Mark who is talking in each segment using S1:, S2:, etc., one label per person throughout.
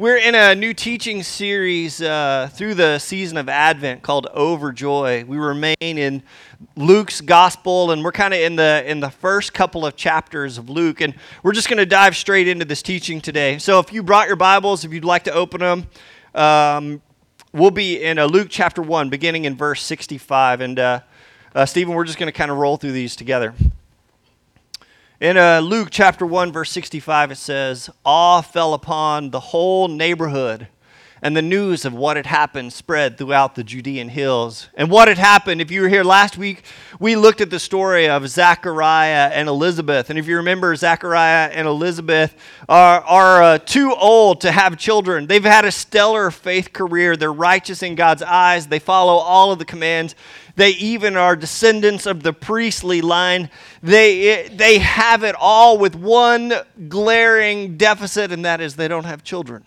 S1: We're in a new teaching series uh, through the season of Advent called Overjoy. We remain in Luke's gospel, and we're kind of in the in the first couple of chapters of Luke, and we're just going to dive straight into this teaching today. So, if you brought your Bibles, if you'd like to open them, um, we'll be in uh, Luke chapter one, beginning in verse sixty-five. And uh, uh Stephen, we're just going to kind of roll through these together. In uh, Luke chapter 1, verse 65, it says, Awe fell upon the whole neighborhood, and the news of what had happened spread throughout the Judean hills. And what had happened, if you were here last week, we looked at the story of Zechariah and Elizabeth. And if you remember, Zechariah and Elizabeth are, are uh, too old to have children. They've had a stellar faith career, they're righteous in God's eyes, they follow all of the commands they even are descendants of the priestly line. They, they have it all with one glaring deficit, and that is they don't have children,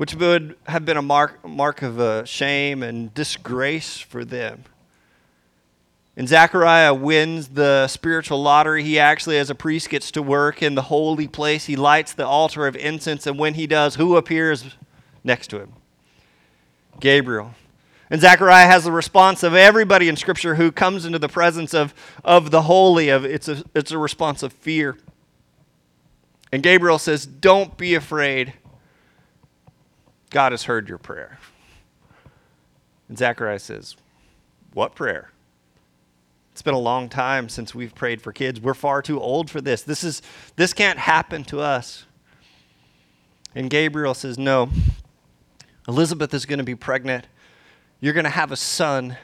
S1: which would have been a mark, mark of uh, shame and disgrace for them. And Zechariah wins the spiritual lottery. He actually, as a priest, gets to work in the holy place. He lights the altar of incense, and when he does, who appears next to him? Gabriel. And Zechariah has the response of everybody in Scripture who comes into the presence of, of the holy. Of it's a, it's a response of fear. And Gabriel says, Don't be afraid. God has heard your prayer. And Zechariah says, What prayer? It's been a long time since we've prayed for kids. We're far too old for this. This, is, this can't happen to us. And Gabriel says, No. Elizabeth is going to be pregnant you're going to have a son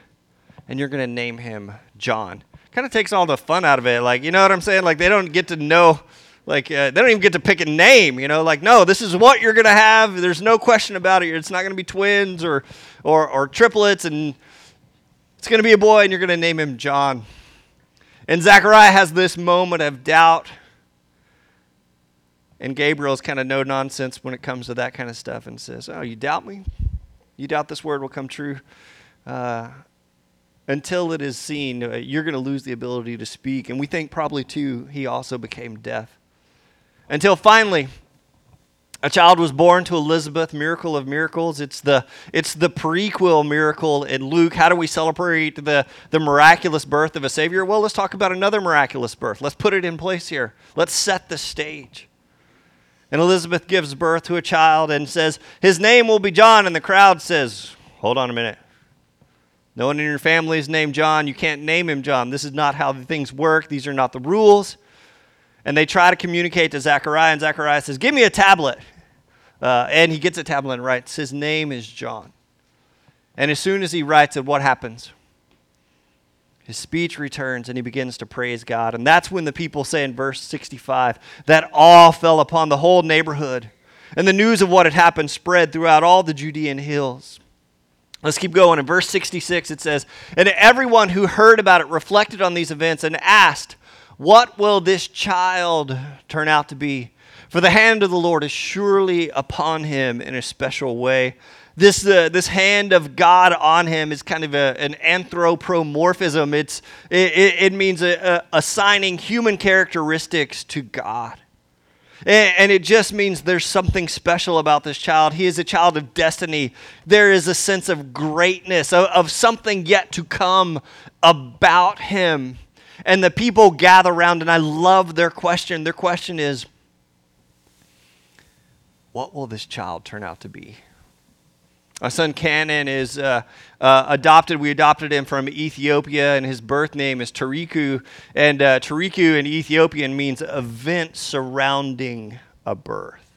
S1: and you're going to name him John. Kind of takes all the fun out of it. Like, you know what I'm saying? Like, they don't get to know, like, uh, they don't even get to pick a name, you know? Like, no, this is what you're going to have. There's no question about it. It's not going to be twins or, or, or triplets, and it's going to be a boy, and you're going to name him John. And Zechariah has this moment of doubt. And Gabriel's kind of no nonsense when it comes to that kind of stuff and says, Oh, you doubt me? You doubt this word will come true. Uh, until it is seen, uh, you're going to lose the ability to speak. And we think probably, too, he also became deaf. Until finally, a child was born to Elizabeth, miracle of miracles. It's the, it's the prequel miracle in Luke. How do we celebrate the, the miraculous birth of a Savior? Well, let's talk about another miraculous birth. Let's put it in place here. Let's set the stage. And Elizabeth gives birth to a child and says, His name will be John. And the crowd says, Hold on a minute. No one in your family is named John. You can't name him John. This is not how things work. These are not the rules. And they try to communicate to Zechariah, and Zechariah says, Give me a tablet. Uh, and he gets a tablet and writes, His name is John. And as soon as he writes it, what happens? His speech returns and he begins to praise God. And that's when the people say in verse 65 that awe fell upon the whole neighborhood. And the news of what had happened spread throughout all the Judean hills. Let's keep going. In verse 66, it says, And everyone who heard about it reflected on these events and asked, What will this child turn out to be? For the hand of the Lord is surely upon him in a special way this, uh, this hand of God on him is kind of a, an anthropomorphism. It's, it, it means a, a, assigning human characteristics to God. And, it just means there's something special about this child. He is a child of destiny. There is a sense of greatness, of something yet to come about him. And the people gather around, and I love their question. Their question is, What will this child turn out to be? Our son Canaan is uh, uh, adopted. We adopted him from Ethiopia, and his birth name is Tariku. And uh, Tariku in Ethiopian means event surrounding a birth.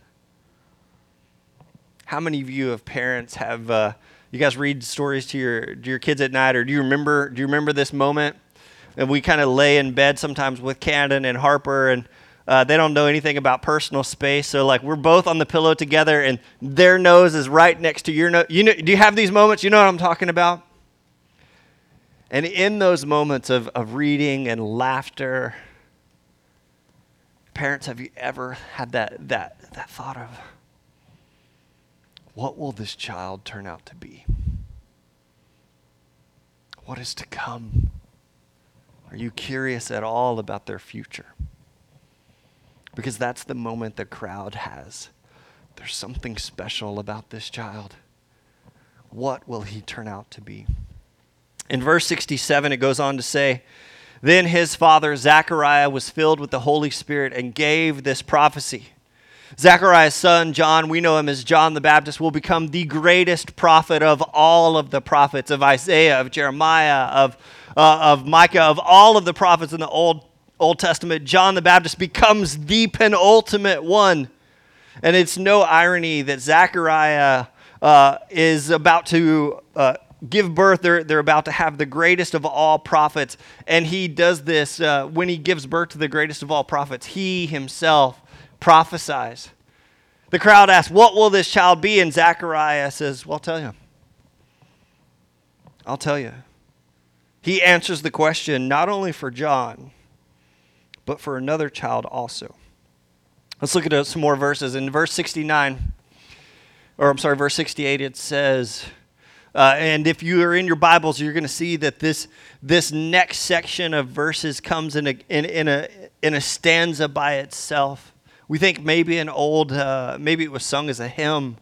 S1: How many of you have parents have uh, you guys read stories to your to your kids at night, or do you remember do you remember this moment? And we kind of lay in bed sometimes with Cannon and Harper, and uh, they don't know anything about personal space. So, like, we're both on the pillow together, and their nose is right next to your nose. You know, do you have these moments? You know what I'm talking about? And in those moments of, of reading and laughter, parents, have you ever had that, that, that thought of what will this child turn out to be? What is to come? Are you curious at all about their future? because that's the moment the crowd has. there's something special about this child. What will he turn out to be? In verse 67, it goes on to say, Then his father Zechariah was filled with the Holy Spirit and gave this prophecy. Zechariah's son, John, we know him as John the Baptist, will become the greatest prophet of all of the prophets of Isaiah, of Jeremiah, of, uh, of Micah, of all of the prophets in the Old, Old Testament. John the Baptist becomes the penultimate one. And it's no irony that Zechariah uh, is about to uh, give birth. They're, they're about to have the greatest of all prophets. And he does this uh, when he gives birth to the greatest of all prophets. He himself prophesies. The crowd asks, What will this child be? And Zechariah says, Well, I'll tell you. I'll tell you. He answers the question not only for John, but for another child also. Let's look at some more verses. In verse 69, or I'm sorry, verse 68, it says, uh, and if you are in your Bibles, you're going to see that this, this next section of verses comes in a, in, in, a, in a stanza by itself. We think maybe an old, uh, maybe it was sung as a hymn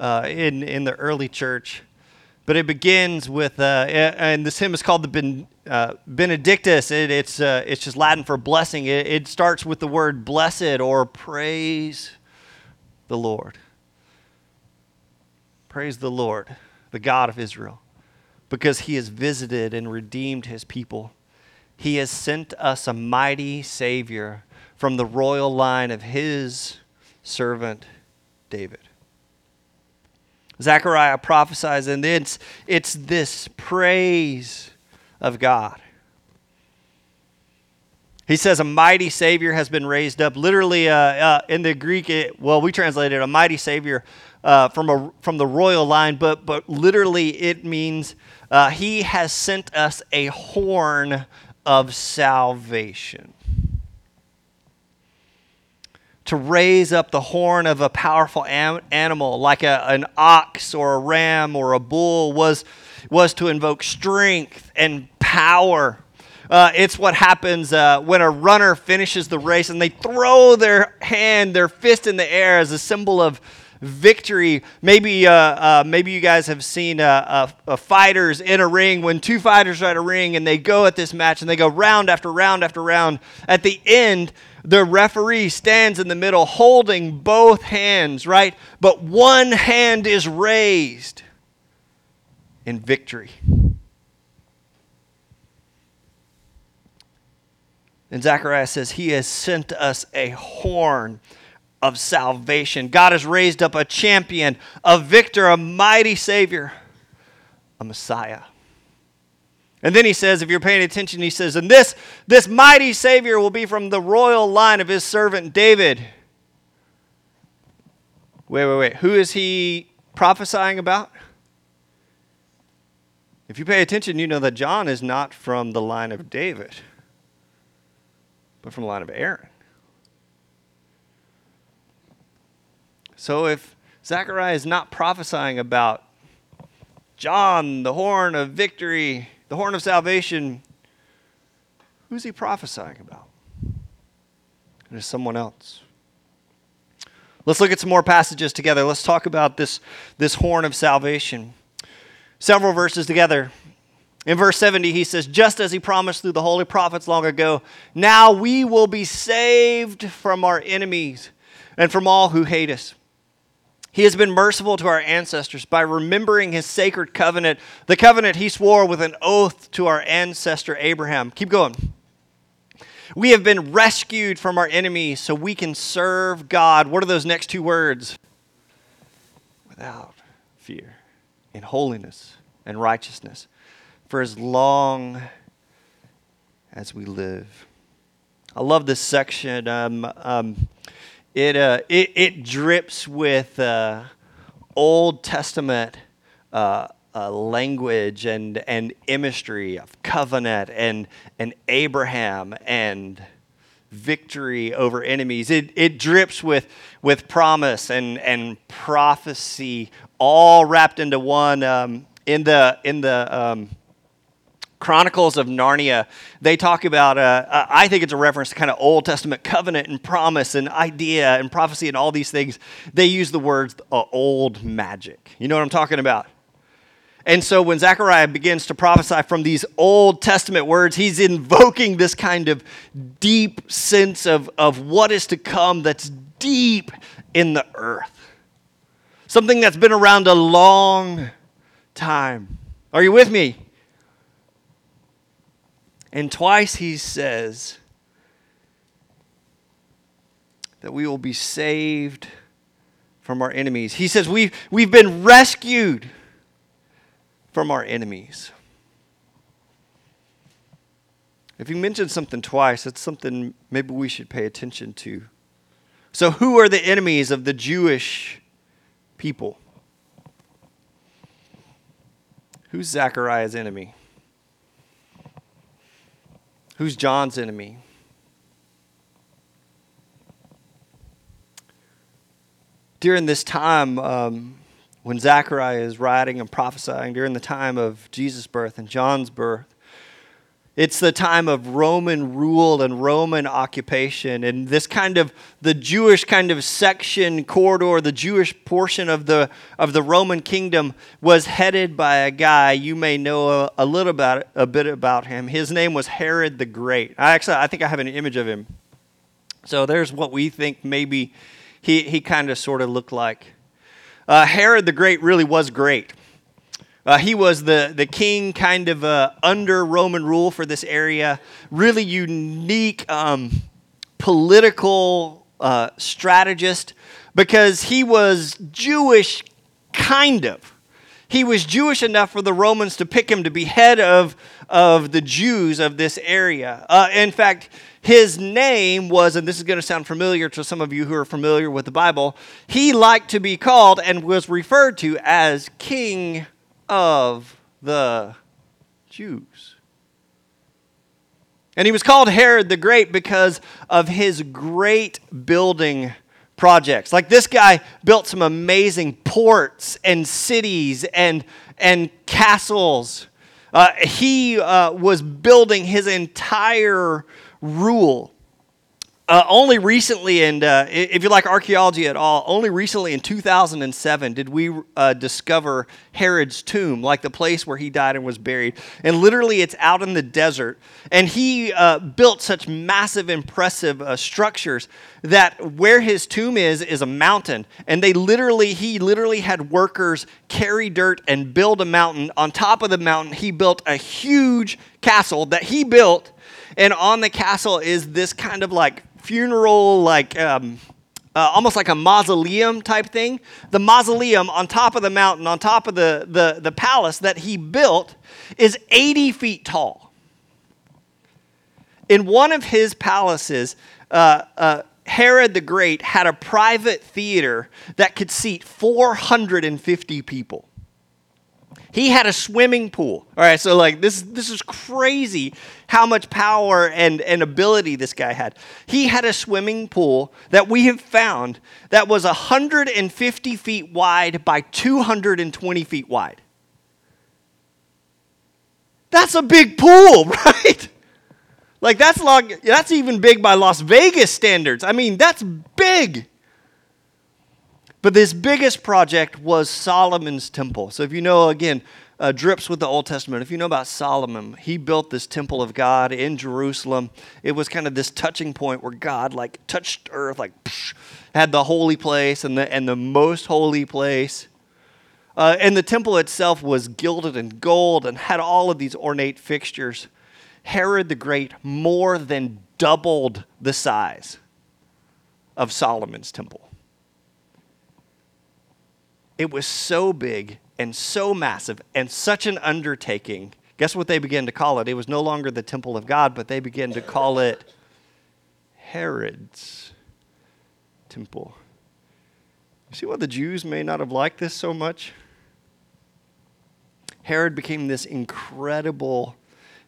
S1: uh, in, in the early church. But it begins with, uh, and this hymn is called the ben, uh, Benedictus. It, it's, uh, it's just Latin for blessing. It, it starts with the word blessed or praise the Lord. Praise the Lord, the God of Israel, because he has visited and redeemed his people. He has sent us a mighty Savior from the royal line of his servant David. Zechariah prophesies, and it's, it's this praise of God. He says, A mighty Savior has been raised up. Literally, uh, uh, in the Greek, it, well, we translated a mighty Savior uh, from, a, from the royal line, but, but literally it means uh, he has sent us a horn of salvation. To raise up the horn of a powerful am- animal like a, an ox or a ram or a bull was, was to invoke strength and power. Uh, it's what happens uh, when a runner finishes the race and they throw their hand, their fist in the air as a symbol of victory. Maybe, uh, uh, maybe you guys have seen uh, fighters in a ring when two fighters are at a ring and they go at this match and they go round after round after round. At the end, the referee stands in the middle holding both hands, right? But one hand is raised in victory. And Zechariah says, He has sent us a horn of salvation. God has raised up a champion, a victor, a mighty Savior, a Messiah. And then he says, if you're paying attention, he says, and this, this mighty Savior will be from the royal line of his servant David. Wait, wait, wait. Who is he prophesying about? If you pay attention, you know that John is not from the line of David, but from the line of Aaron. So if Zechariah is not prophesying about John, the horn of victory, the horn of salvation, who's he prophesying about? It is someone else. Let's look at some more passages together. Let's talk about this, this horn of salvation. Several verses together. In verse 70, he says, Just as he promised through the holy prophets long ago, now we will be saved from our enemies and from all who hate us. He has been merciful to our ancestors by remembering his sacred covenant, the covenant he swore with an oath to our ancestor Abraham. Keep going. We have been rescued from our enemies so we can serve God. What are those next two words? Without fear, in holiness and righteousness, for as long as we live. I love this section. Um, um, it, uh, it, it drips with uh, Old Testament uh, uh, language and, and imagery of covenant and, and Abraham and victory over enemies. It, it drips with, with promise and, and prophecy all wrapped into one. Um, in the, in the um, Chronicles of Narnia, they talk about, uh, uh, I think it's a reference to kind of Old Testament covenant and promise and idea and prophecy and all these things. They use the words uh, old magic. You know what I'm talking about? And so when Zechariah begins to prophesy from these Old Testament words, he's invoking this kind of deep sense of, of what is to come that's deep in the earth. Something that's been around a long time. Are you with me? And twice he says that we will be saved from our enemies. He says we've, we've been rescued from our enemies. If he mentions something twice, it's something maybe we should pay attention to. So, who are the enemies of the Jewish people? Who's Zechariah's enemy? Who's John's enemy? During this time, um, when Zechariah is writing and prophesying during the time of Jesus' birth and John's birth, it's the time of Roman rule and Roman occupation. And this kind of the Jewish kind of section corridor, the Jewish portion of the of the Roman kingdom was headed by a guy you may know a, a little about a bit about him. His name was Herod the Great. I actually I think I have an image of him. So there's what we think maybe he, he kind of sort of looked like. Uh, Herod the Great really was great. Uh, he was the, the king kind of uh, under Roman rule for this area. Really unique um, political uh, strategist because he was Jewish, kind of. He was Jewish enough for the Romans to pick him to be head of, of the Jews of this area. Uh, in fact, his name was, and this is going to sound familiar to some of you who are familiar with the Bible, he liked to be called and was referred to as King of the Jews. And he was called Herod the Great because of his great building projects. Like this guy built some amazing ports and cities and, and castles. Uh, he uh, was building his entire rule. Uh, only recently, and uh, if you like archaeology at all, only recently in 2007 did we uh, discover Herod's tomb, like the place where he died and was buried. And literally, it's out in the desert. And he uh, built such massive, impressive uh, structures that where his tomb is, is a mountain. And they literally, he literally had workers carry dirt and build a mountain. On top of the mountain, he built a huge castle that he built and on the castle is this kind of like funeral, like um, uh, almost like a mausoleum type thing. The mausoleum on top of the mountain, on top of the, the, the palace that he built, is 80 feet tall. In one of his palaces, uh, uh, Herod the Great had a private theater that could seat 450 people. He had a swimming pool. All right, so like this this is crazy how much power and, and ability this guy had. He had a swimming pool that we have found that was 150 feet wide by 220 feet wide. That's a big pool, right? Like that's long, that's even big by Las Vegas standards. I mean, that's big. But this biggest project was Solomon's temple. So if you know, again, uh, drips with the Old Testament. If you know about Solomon, he built this temple of God in Jerusalem. It was kind of this touching point where God like touched earth, like psh, had the holy place and the and the most holy place. Uh, and the temple itself was gilded in gold and had all of these ornate fixtures. Herod the Great more than doubled the size of Solomon's temple. It was so big and so massive and such an undertaking. Guess what they began to call it? It was no longer the temple of God, but they began to call it Herod's temple. You see why the Jews may not have liked this so much? Herod became this incredible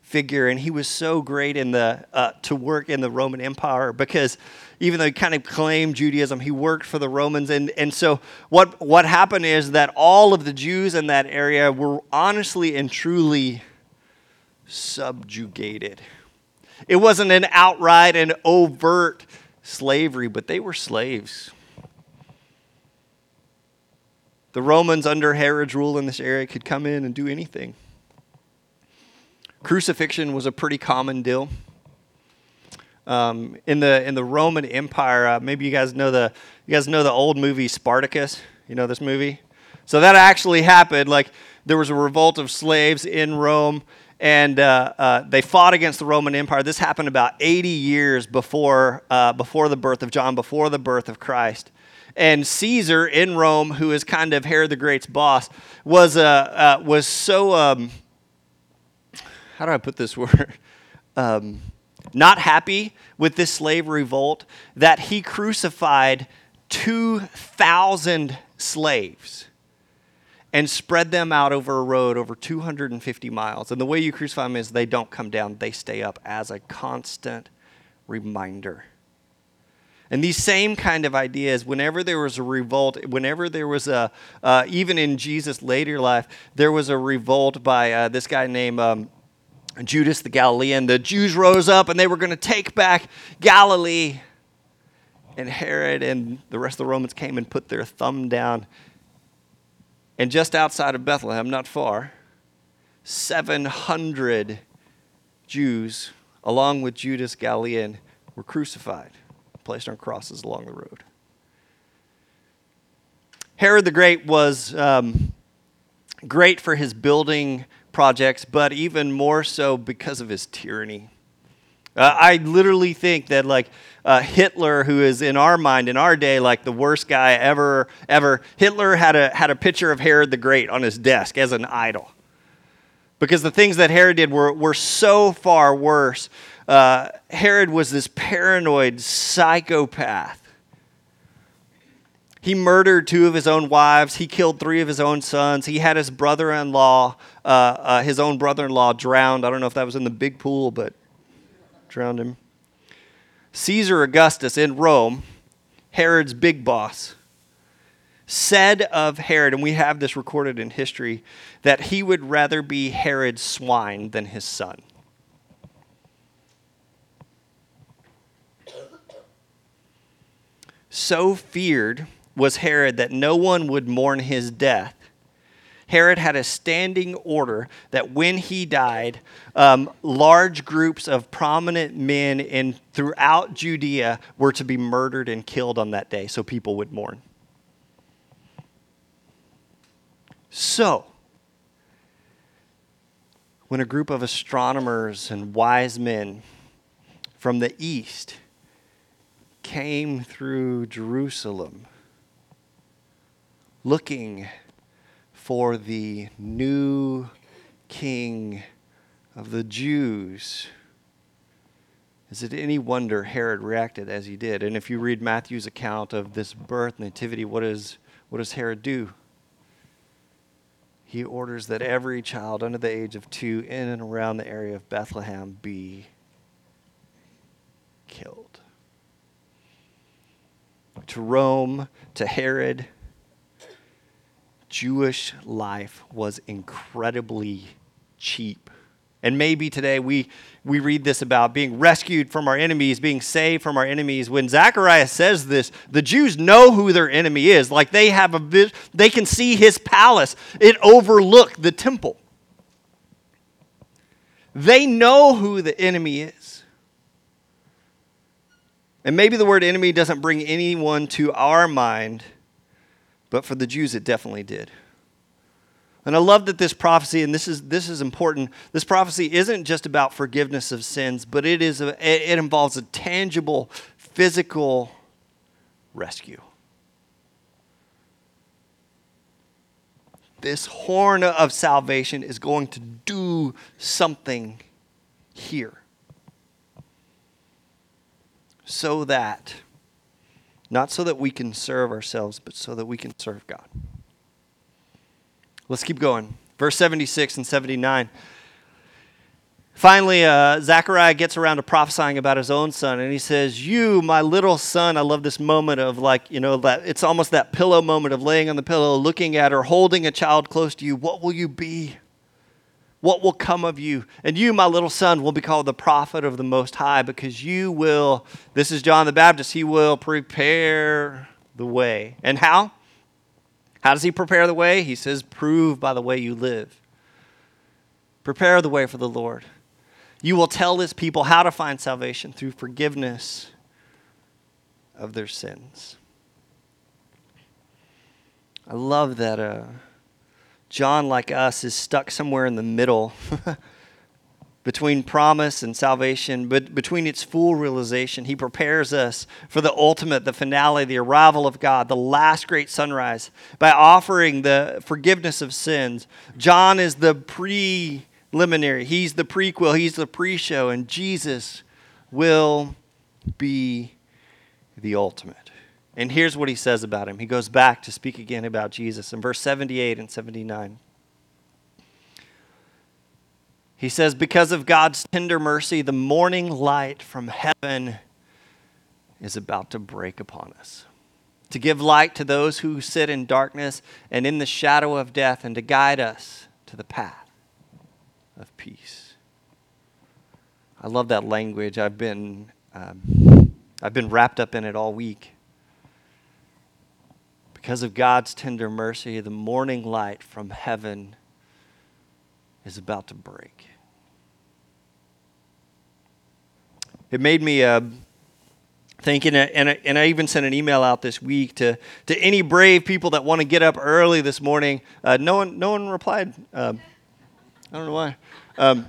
S1: figure, and he was so great in the uh, to work in the Roman Empire because even though he kind of claimed Judaism, he worked for the Romans. And, and so what, what happened is that all of the Jews in that area were honestly and truly subjugated. It wasn't an outright and overt slavery, but they were slaves. The Romans under Herod's rule in this area could come in and do anything. Crucifixion was a pretty common deal. Um, in the in the Roman Empire, uh, maybe you guys know the you guys know the old movie Spartacus. You know this movie. So that actually happened. Like there was a revolt of slaves in Rome, and uh, uh, they fought against the Roman Empire. This happened about 80 years before uh, before the birth of John, before the birth of Christ. And Caesar in Rome, who is kind of Herod the Great's boss, was uh, uh, was so um, how do I put this word? Um, not happy with this slave revolt that he crucified 2,000 slaves and spread them out over a road over 250 miles. And the way you crucify them is they don't come down, they stay up as a constant reminder. And these same kind of ideas, whenever there was a revolt, whenever there was a, uh, even in Jesus' later life, there was a revolt by uh, this guy named um, Judas the Galilean. The Jews rose up and they were going to take back Galilee. And Herod and the rest of the Romans came and put their thumb down. And just outside of Bethlehem, not far, 700 Jews, along with Judas Galilean, were crucified, placed on crosses along the road. Herod the Great was um, great for his building projects, but even more so because of his tyranny. Uh, I literally think that like uh, Hitler, who is in our mind in our day like the worst guy ever, ever. Hitler had a had a picture of Herod the Great on his desk as an idol, because the things that Herod did were were so far worse. Uh, Herod was this paranoid psychopath he murdered two of his own wives. He killed three of his own sons. He had his brother in law, uh, uh, his own brother in law, drowned. I don't know if that was in the big pool, but drowned him. Caesar Augustus in Rome, Herod's big boss, said of Herod, and we have this recorded in history, that he would rather be Herod's swine than his son. So feared was Herod that no one would mourn his death. Herod had a standing order that when he died, um, large groups of prominent men in throughout Judea were to be murdered and killed on that day, so people would mourn. So, when a group of astronomers and wise men from the east came through Jerusalem, looking for the new king of the Jews. Is it any wonder Herod reacted as he did? And if you read Matthew's account of this birth, nativity, what, is, what does Herod do? He orders that every child under the age of two in and around the area of Bethlehem be killed. To Rome, to Herod, Jewish life was incredibly cheap. And maybe today we, we read this about being rescued from our enemies, being saved from our enemies. When Zechariah says this, the Jews know who their enemy is. Like they have a vis- they can see his palace. It overlooked the temple. They know who the enemy is. And maybe the word enemy doesn't bring anyone to our mind but for the Jews, it definitely did. And I love that this prophecy, and this is, this is important, this prophecy isn't just about forgiveness of sins, but it, is a, it involves a tangible, physical rescue. This horn of salvation is going to do something here. So that not so that we can serve ourselves, but so that we can serve God. Let's keep going. Verse 76 and 79. Finally, uh, Zechariah gets around to prophesying about his own son, and he says, You, my little son. I love this moment of like, you know, that it's almost that pillow moment of laying on the pillow, looking at her, holding a child close to you. What will you be? What will come of you. And you, my little son, will be called the prophet of the Most High because you will, this is John the Baptist, he will prepare the way. And how? How does he prepare the way? He says, prove by the way you live. Prepare the way for the Lord. You will tell his people how to find salvation through forgiveness of their sins. I love that. Uh, John, like us, is stuck somewhere in the middle between promise and salvation, but between its full realization. He prepares us for the ultimate, the finale, the arrival of God, the last great sunrise by offering the forgiveness of sins. John is the preliminary, he's the prequel, he's the pre show, and Jesus will be the ultimate. And here's what he says about him. He goes back to speak again about Jesus in verse 78 and 79. He says, Because of God's tender mercy, the morning light from heaven is about to break upon us, to give light to those who sit in darkness and in the shadow of death, and to guide us to the path of peace. I love that language. I've been, um, I've been wrapped up in it all week. Because of God's tender mercy, the morning light from heaven is about to break. It made me uh, thinking, and I, and I even sent an email out this week to, to any brave people that want to get up early this morning. Uh, no, one, no one replied. Um, I don't know why. Um,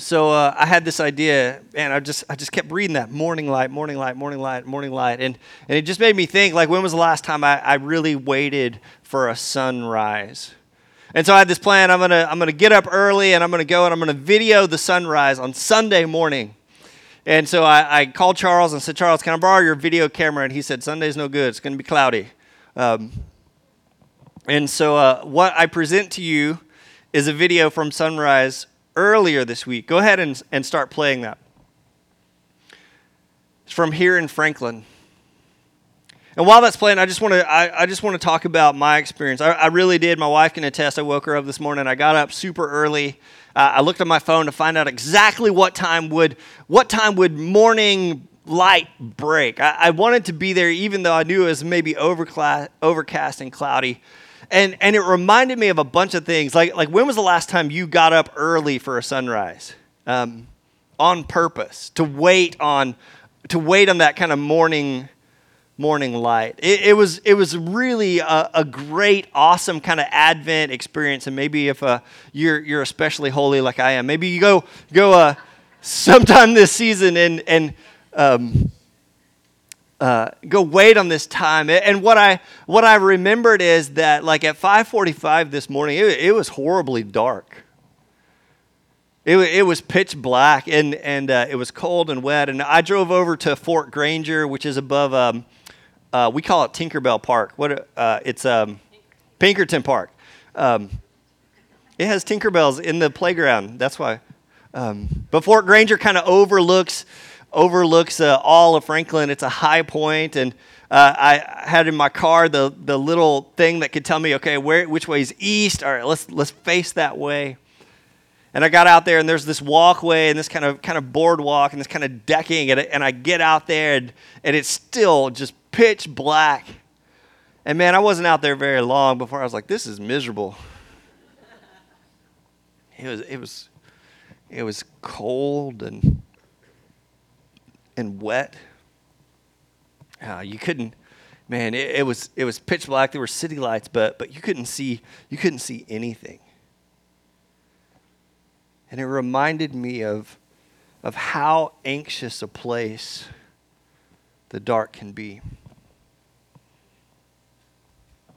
S1: so uh, I had this idea, and I just I just kept reading that morning light, morning light, morning light, morning light, and and it just made me think like when was the last time I, I really waited for a sunrise? And so I had this plan. I'm gonna I'm gonna get up early, and I'm gonna go and I'm gonna video the sunrise on Sunday morning. And so I, I called Charles and said, Charles, can I borrow your video camera? And he said, Sunday's no good. It's gonna be cloudy. Um, and so uh, what I present to you is a video from sunrise earlier this week. Go ahead and, and start playing that. It's from here in Franklin. And while that's playing, I just want to I, I, just want to talk about my experience. I, I, really did. My wife can attest. I woke her up this morning. I got up super early. Uh, I looked at my phone to find out exactly what time would what time would morning light break. I, I wanted to be there, even though I knew it was maybe overcast and cloudy and and it reminded me of a bunch of things. Like like when was the last time you got up early for a sunrise, um, on purpose to wait on to wait on that kind of morning morning light. It, it was it was really a, a great, awesome kind of Advent experience. And maybe if uh, you're you're especially holy like I am, maybe you go go uh, sometime this season and and um, uh, go wait on this time. And what I what I remembered is that like at 5:45 this morning, it, it was horribly dark. It, it was pitch black and and uh, it was cold and wet. And I drove over to Fort Granger, which is above. Um, uh, we call it Tinkerbell Park. What uh, it's um, Pinkerton Park. Um, it has Tinkerbells in the playground. That's why. Um, but Fort Granger kind of overlooks overlooks uh, all of Franklin. It's a high point, and uh, I had in my car the the little thing that could tell me, okay, where which way is east. All right, let's let's face that way. And I got out there, and there's this walkway and this kind of kind of boardwalk and this kind of decking, and, and I get out there, and, and it's still just pitch black. And man, I wasn't out there very long before I was like, this is miserable. It was it was it was cold and and wet. Uh, you couldn't, man. It, it, was it was pitch black. There were city lights, but but you couldn't see you couldn't see anything. And it reminded me of of how anxious a place the dark can be.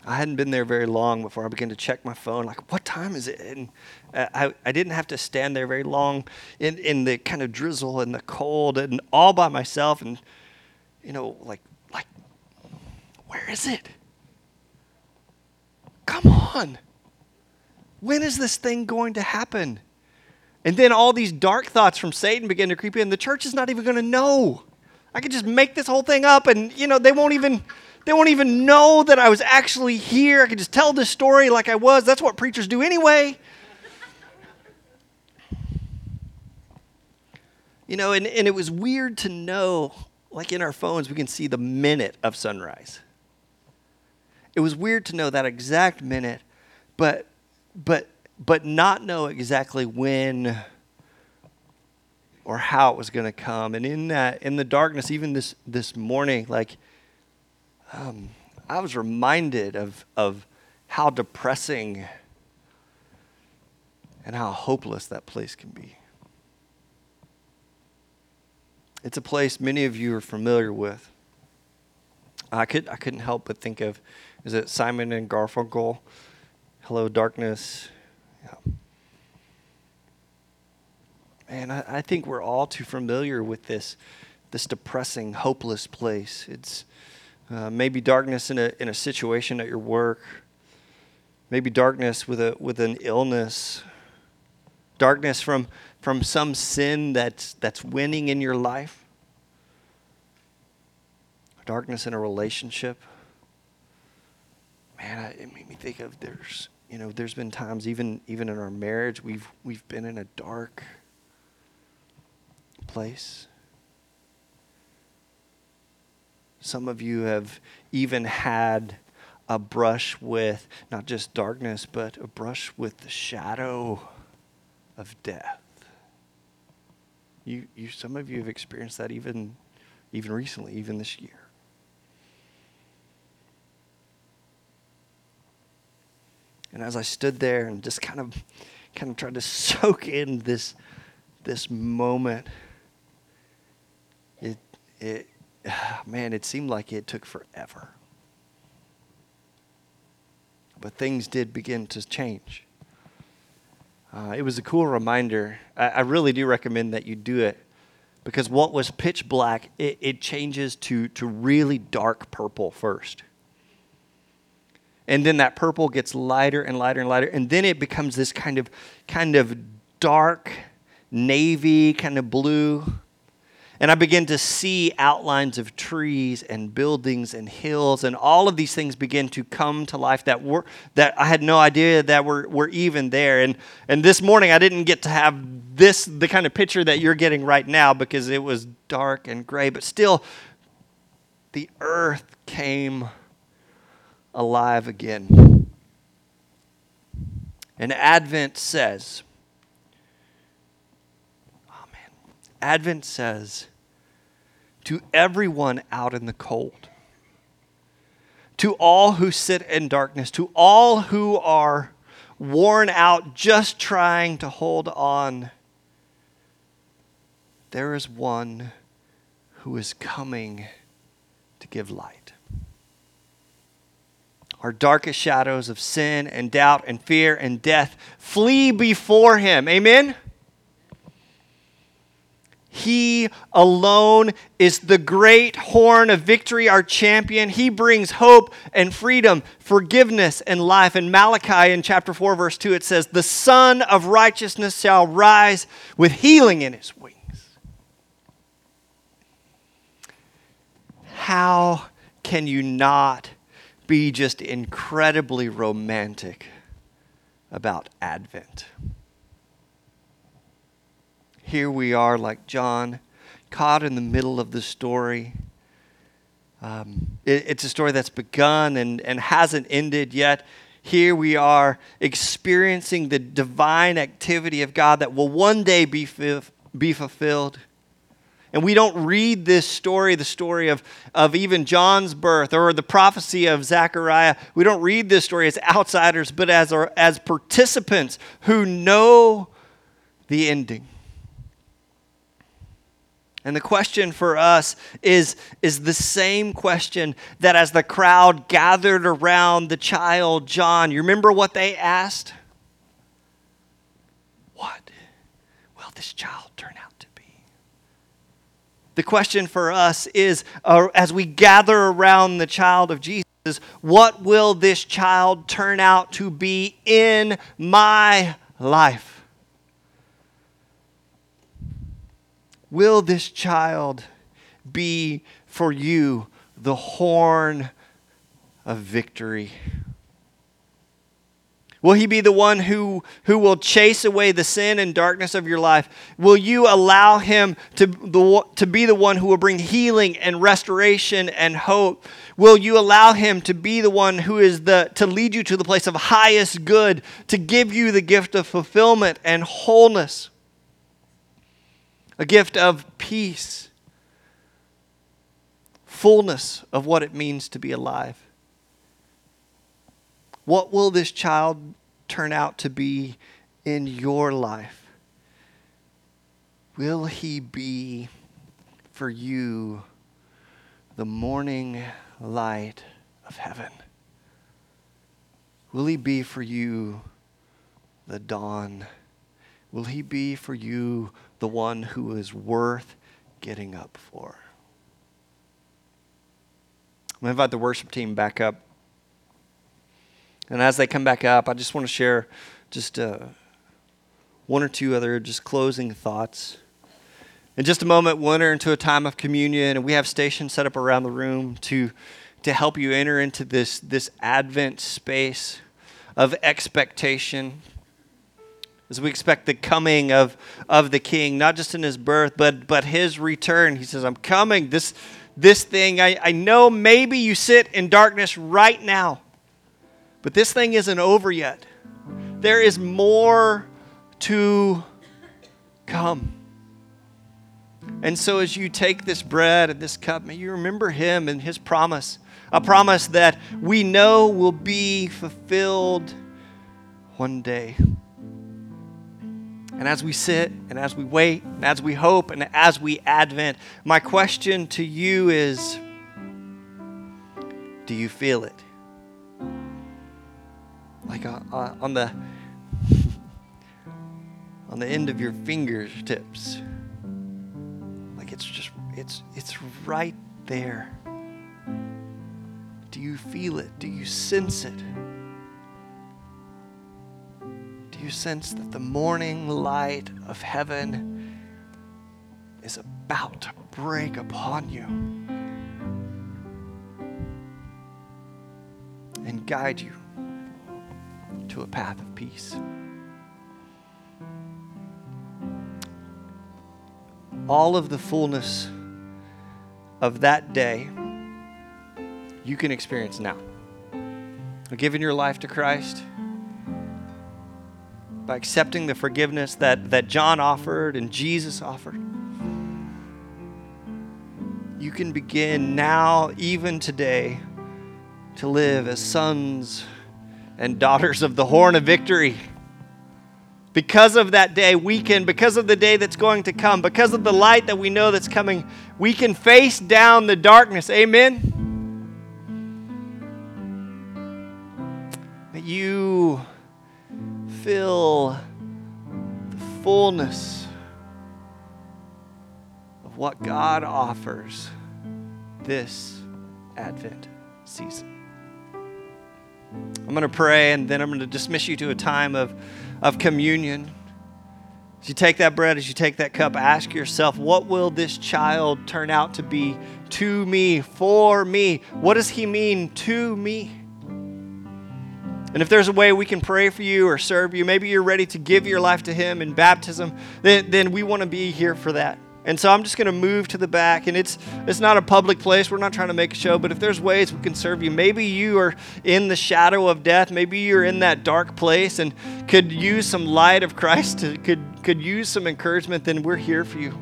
S1: I hadn't been there very long before I began to check my phone, like, what time is it? And uh, I, I didn't have to stand there very long in, in the kind of drizzle and the cold and all by myself. And, you know, like, like, where is it? Come on. When is this thing going to happen? And then all these dark thoughts from Satan begin to creep in. The church is not even going to know. I could just make this whole thing up and, you know, they won't even they won't even know that I was actually here. I can just tell this story like I was. That's what preachers do anyway. you know, and, and it was weird to know, like in our phones, we can see the minute of sunrise. It was weird to know that exact minute, but but but not know exactly when or how it was going to come. And in that, in the darkness, even this this morning, like um, I was reminded of of how depressing and how hopeless that place can be. It's a place many of you are familiar with. I could I couldn't help but think of is it Simon and Garfunkel? Hello, darkness. Yeah. Man, I, I think we're all too familiar with this this depressing, hopeless place. It's uh, maybe darkness in a in a situation at your work. Maybe darkness with a with an illness. Darkness from from some sin that's, that's winning in your life, darkness in a relationship. Man, it made me think of there's, you know, there's been times even even in our marriage we've we've been in a dark place. Some of you have even had a brush with not just darkness, but a brush with the shadow of death. You, you, some of you have experienced that even, even recently, even this year. And as I stood there and just kind of, kind of tried to soak in this, this moment, it, it, man, it seemed like it took forever. But things did begin to change. Uh, it was a cool reminder. I, I, really do recommend that you do it because what was pitch black, it, it changes to, to really dark purple first. And then that purple gets lighter and lighter and lighter. And then it becomes this kind of kind of dark navy, kind of blue. And I begin to see outlines of trees and buildings and hills, and all of these things begin to come to life that were that I had no idea that were, were even there. And and this morning I didn't get to have this the kind of picture that you're getting right now because it was dark and gray, but still the earth came alive again. And Advent says, Advent says, to everyone out in the cold, to all who sit in darkness, to all who are worn out just trying to hold on, there is one who is coming to give light. Our darkest shadows of sin and doubt and fear and death flee before him. Amen? He alone is the great horn of victory, our champion. He brings hope and freedom, forgiveness and life. In Malachi, in chapter 4, verse 2, it says, The Sun of righteousness shall rise with healing in his wings. How can you not be just incredibly romantic about Advent? Here we are, like John, caught in the middle of the story. Um, it, it's a story that's begun and, and hasn't ended yet. Here we are experiencing the divine activity of God that will one day be, be fulfilled. And we don't read this story, the story of, of even John's birth or the prophecy of Zechariah. We don't read this story as outsiders, but as, as participants who know the ending. And the question for us is, is the same question that as the crowd gathered around the child John, you remember what they asked? What will this child turn out to be? The question for us is uh, as we gather around the child of Jesus, what will this child turn out to be in my life? Will this child be for you the horn of victory? Will he be the one who, who will chase away the sin and darkness of your life? Will you allow him to, the, to be the one who will bring healing and restoration and hope? Will you allow him to be the one who is the to lead you to the place of highest good, to give you the gift of fulfillment and wholeness? A gift of peace, fullness of what it means to be alive. What will this child turn out to be in your life? Will he be for you the morning light of heaven? Will he be for you the dawn? Will he be for you the one who is worth getting up for? I'm going to invite the worship team back up. And as they come back up, I just want to share just uh, one or two other just closing thoughts. In just a moment, we'll enter into a time of communion, and we have stations set up around the room to, to help you enter into this, this Advent space of expectation. As we expect the coming of, of the King, not just in his birth, but, but his return. He says, I'm coming. This, this thing, I, I know maybe you sit in darkness right now. But this thing isn't over yet. There is more to come. And so, as you take this bread and this cup, may you remember him and his promise a promise that we know will be fulfilled one day. And as we sit and as we wait and as we hope and as we advent, my question to you is do you feel it? like uh, uh, on the on the end of your fingertips like it's just it's it's right there. Do you feel it? Do you sense it you sense that the morning light of heaven is about to break upon you and guide you to a path of peace. All of the fullness of that day you can experience now. Giving your life to Christ, by accepting the forgiveness that, that John offered and Jesus offered, you can begin now, even today, to live as sons and daughters of the horn of victory. Because of that day, we can, because of the day that's going to come, because of the light that we know that's coming, we can face down the darkness. Amen. That you feel the fullness of what God offers this Advent season. I'm going to pray and then I'm going to dismiss you to a time of, of communion. As you take that bread, as you take that cup, ask yourself, what will this child turn out to be to me, for me? What does he mean to me? And if there's a way we can pray for you or serve you, maybe you're ready to give your life to him in baptism, then, then we want to be here for that. And so I'm just going to move to the back, and it's it's not a public place. We're not trying to make a show, but if there's ways we can serve you, maybe you are in the shadow of death, maybe you're in that dark place and could use some light of Christ, to, could could use some encouragement. Then we're here for you.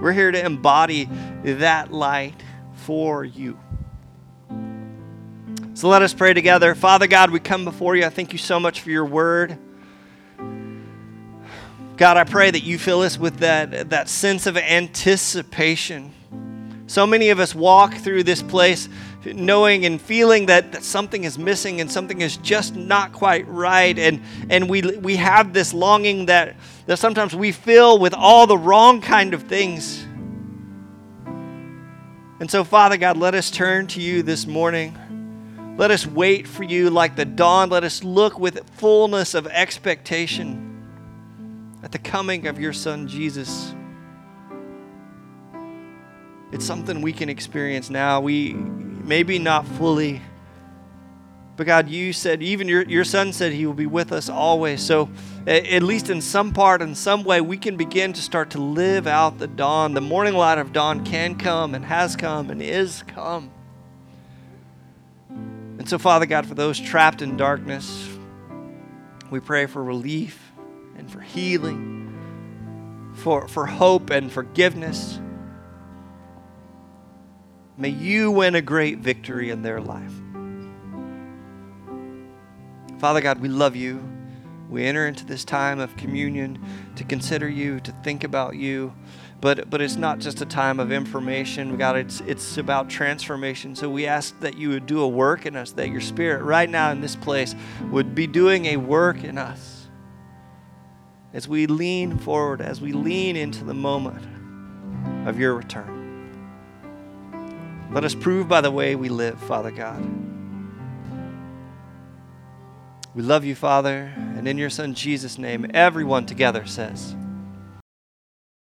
S1: We're here to embody that light for you. So let us pray together. Father God, we come before you. I thank you so much for your word. God, I pray that you fill us with that, that sense of anticipation. So many of us walk through this place knowing and feeling that, that something is missing and something is just not quite right. And, and we, we have this longing that, that sometimes we fill with all the wrong kind of things. And so, Father God, let us turn to you this morning. Let us wait for you like the dawn. Let us look with fullness of expectation at the coming of your Son, Jesus. It's something we can experience now. We maybe not fully, But God, you said, even your, your son said he will be with us always. So, at least in some part, in some way, we can begin to start to live out the dawn. The morning light of dawn can come and has come and is come. And so, Father God, for those trapped in darkness, we pray for relief and for healing, for, for hope and forgiveness. May you win a great victory in their life. Father God, we love you. We enter into this time of communion to consider you, to think about you. But, but it's not just a time of information, God, it's, it's about transformation. So we ask that you would do a work in us, that your spirit right now in this place would be doing a work in us. As we lean forward, as we lean into the moment of your return. Let us prove by the way we live, Father God. We love you, Father, and in your Son Jesus' name, everyone together says,